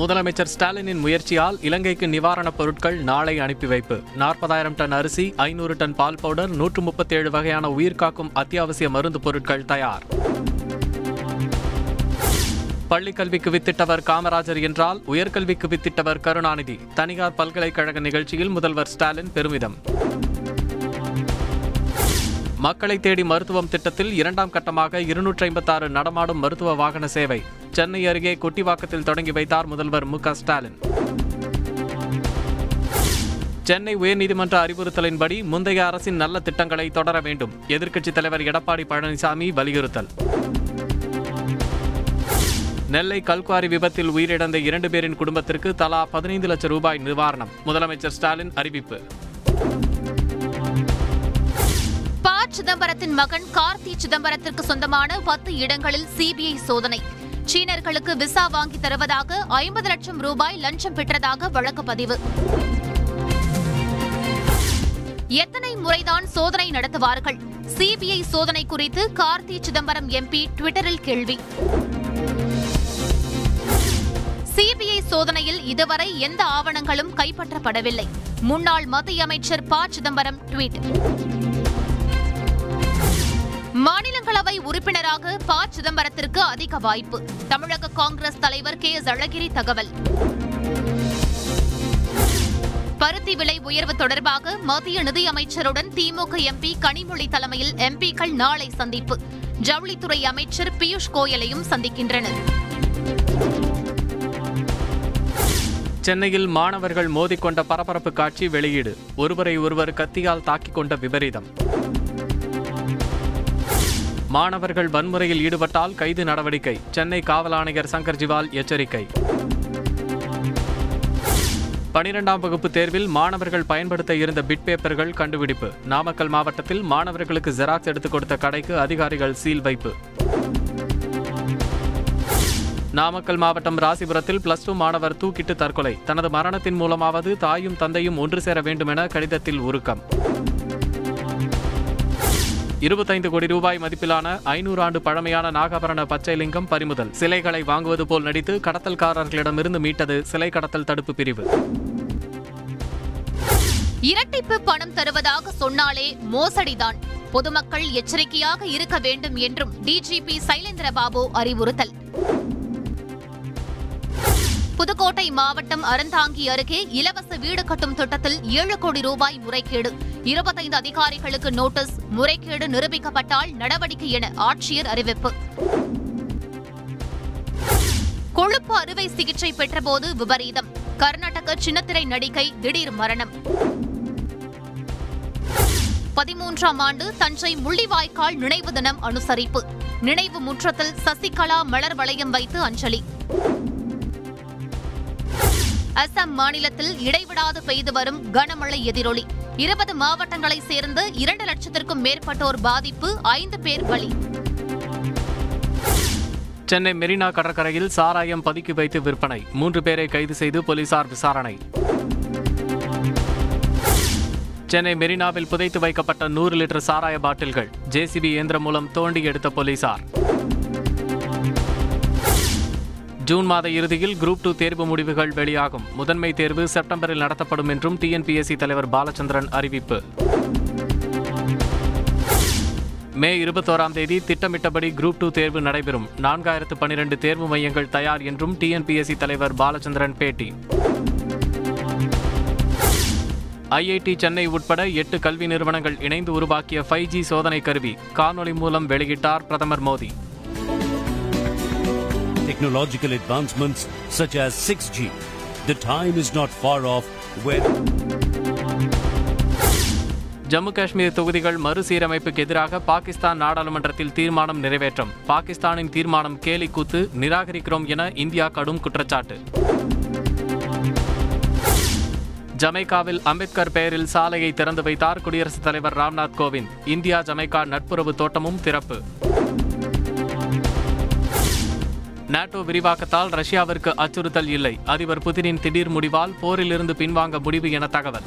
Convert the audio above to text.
முதலமைச்சர் ஸ்டாலினின் முயற்சியால் இலங்கைக்கு நிவாரணப் பொருட்கள் நாளை அனுப்பி வைப்பு. நாற்பதாயிரம் டன் அரிசி ஐநூறு டன் பால் பவுடர் நூற்று முப்பத்தேழு வகையான உயிர்காக்கும் அத்தியாவசிய மருந்து பொருட்கள் தயார். பள்ளிக்கல்விக்கு வித்திட்டவர் காமராஜர் என்றால் உயர்கல்விக்கு வித்திட்டவர் கருணாநிதி. தனியார் பல்கலைக்கழக நிகழ்ச்சியில் முதல்வர் ஸ்டாலின் பெருமிதம். மக்களை தேடி மருத்துவம் திட்டத்தில் இரண்டாம் கட்டமாக இருநூற்றி ஐம்பத்தாறு நடமாடும் மருத்துவ வாகன சேவை. சென்னை அருகே கொட்டிவாக்கத்தில் தொடங்கி வைத்தார் முதல்வர் மு ஸ்டாலின். சென்னை உயர்நீதிமன்ற அறிவுறுத்தலின்படி முந்தைய அரசின் நல்ல திட்டங்களை தொடர வேண்டும். எதிர்க்கட்சித் தலைவர் எடப்பாடி பழனிசாமி வலியுறுத்தல். நெல்லை கல்குவாரி விபத்தில் உயிரிழந்த இரண்டு பேரின் குடும்பத்திற்கு தலா பதினைந்து லட்சம் ரூபாய் நிவாரணம் முதலமைச்சர் ஸ்டாலின் அறிவிப்பு. ப சிதம்பரத்தின் மகன் கார்த்தி சிதம்பரத்திற்கு சொந்தமான பத்து இடங்களில் சிபிஐ சோதனை. சீனர்களுக்கு விசா வாங்கி தருவதாக ஐம்பது லட்சம் ரூபாய் லஞ்சம் பெற்றதாக வழக்கு பதிவு. எத்தனை முறைதான் சோதனை நடத்துவார்கள்? சிபிஐ சோதனை குறித்து கார்த்தி சிதம்பரம் எம்பி ட்விட்டரில் கேள்வி. சிபிஐ சோதனையில் இதுவரை எந்த ஆவணங்களும் கைப்பற்றப்படவில்லை. முன்னாள் மத்திய அமைச்சர் ப சிதம்பரம் ட்வீட். மாநிலங்களவை உறுப்பினராக ப. சிதம்பரத்திற்கு அதிக வாய்ப்பு. தமிழக காங்கிரஸ் தலைவர் கே. எஸ் அழகிரி தகவல். பருத்தி விலை உயர்வு தொடர்பாக மத்திய நிதியமைச்சருடன் திமுக எம்பி கனிமொழி தலைமையில் எம்பிக்கள் நாளை சந்திப்பு. ஜவுளித்துறை அமைச்சர் பியூஷ் கோயலையும் சந்திக்கின்றனர். சென்னையில் மாணவர்கள் மோதிக்கொண்ட பரபரப்பு காட்சி வெளியீடு. ஒருவரை ஒருவர் கத்தியால் தாக்கிக் கொண்ட விபரீதம். மாணவர்கள் வன்முறையில் ஈடுபட்டால் கைது நடவடிக்கை. சென்னை காவல் ஆணையர் சங்கர் ஜிவால் எச்சரிக்கை. பனிரெண்டாம் வகுப்பு தேர்வில் மாணவர்கள் பயன்படுத்த இருந்த பிட் பேப்பர்கள் கண்டுபிடிப்பு. நாமக்கல் மாவட்டத்தில் மாணவர்களுக்கு ஜெராக்ஸ் எடுத்துக் கொடுத்த கடைக்கு அதிகாரிகள் சீல் வைப்பு. நாமக்கல் மாவட்டம் ராசிபுரத்தில் பிளஸ் டூ மாணவர் தூக்கிட்டு தற்கொலை. தனது மரணத்தின் மூலமாவது தாயும் தந்தையும் ஒன்று சேர வேண்டும் என கடிதத்தில் உருக்கம். இருபத்தைந்து கோடி ரூபாய் மதிப்பிலான ஐநூறு ஆண்டு பழமையான நாகாபரண பச்சைலிங்கம் பறிமுதல். சிலைகளை வாங்குவது போல் நடித்து கடத்தல்காரர்களிடமிருந்து மீட்டது சிலை கடத்தல் தடுப்பு பிரிவு. இரட்டிப்பு பணம் தருவதாக சொன்னாலே மோசடிதான். பொதுமக்கள் எச்சரிக்கையாக இருக்க வேண்டும் என்றும் டிஜிபி சைலேந்திரபாபு அறிவுறுத்தல். புதுக்கோட்டை மாவட்டம் அறந்தாங்கி அருகே இலவச வீடு கட்டும் திட்டத்தில் ஏழு கோடி ரூபாய் முறைகேடு. இருபத்தைந்து அதிகாரிகளுக்கு நோட்டீஸ் முறைகேடு நிரூபிக்கப்பட்டால் நடவடிக்கை என ஆட்சியர் அறிவிப்பு. கொழுப்பு அறுவை சிகிச்சை பெற்றபோது விபரீதம். கர்நாடக சின்னத்திரை நடிகை திடீர் மரணம். பதிமூன்றாம் ஆண்டு தஞ்சை முள்ளிவாய்க்கால் நினைவு தினம் அனுசரிப்பு. நினைவு முற்றத்தில் சசிகலா மலர் வளையம் வைத்து அஞ்சலி. அசாம் மாநிலத்தில் இடைவிடாது பெய்து வரும் கனமழை எதிரொலி. இருபது மாவட்டங்களைச் சேர்ந்த இரண்டு லட்சத்திற்கும் மேற்பட்டோர் பாதிப்பு ஐந்து பேர் பலி. சென்னை மெரினா கடற்கரையில் சாராயம் பதுக்கி வைத்து விற்பனை. மூன்று பேரை கைது செய்து போலீசார் விசாரணை. சென்னை மெரினாவில் புதைத்து வைக்கப்பட்ட நூறு லிட்டர் சாராய பாட்டில்கள். ஜேசிபி இயந்திரம் மூலம் தோண்டி எடுத்த போலீசார். ஜூன் மாத இறுதியில் குரூப் டூ தேர்வு முடிவுகள் வெளியாகும். முதன்மை தேர்வு செப்டம்பரில் நடத்தப்படும் என்றும் டிஎன்பிஎஸ்சி தலைவர் பாலச்சந்திரன் அறிவிப்பு. மே இருபத்தோராம் தேதி திட்டமிட்டபடி குரூப் டூ தேர்வு நடைபெறும். நான்காயிரத்து பனிரெண்டு தேர்வு மையங்கள் தயார் என்றும் டிஎன்பிஎஸ்சி தலைவர் பாலச்சந்திரன் பேட்டி. ஐஐடி சென்னை உட்பட எட்டு கல்வி நிறுவனங்கள் இணைந்து உருவாக்கிய ஃபைவ் ஜி சோதனை கருவி காணொலி மூலம் வெளியிட்டார் பிரதமர் Modi. Technological advancements such as 6G. The time is not far off when Jammu Kashmir தொகுதிகள் மறுசீரமைப்புக்கு எதிராக பாகிஸ்தான் நாடாளுமன்றத்தில் தீர்மானம் நிறைவேற்றம். பாகிஸ்தானின் தீர்மானம் கேலி கூத்து நிராகரிக்கிறோம் என இந்தியா கடும் குற்றச்சாட்டு. ஜமைக்காவில் அம்பேத்கர் பெயரில் சாலையை திறந்து வைத்தார் குடியரசுத் தலைவர் ராம்நாத் கோவிந்த். இந்தியா ஜமைக்கா நட்புறவு தோட்டமும் திறப்பு. நாட்டோ விரிவாக்கத்தால் ரஷ்யாவிற்கு அச்சுறுத்தல் இல்லை. அதிபர் புதினின் திடீர் முடிவால் போரிலிருந்து பின்வாங்க முடிவு என தகவல்.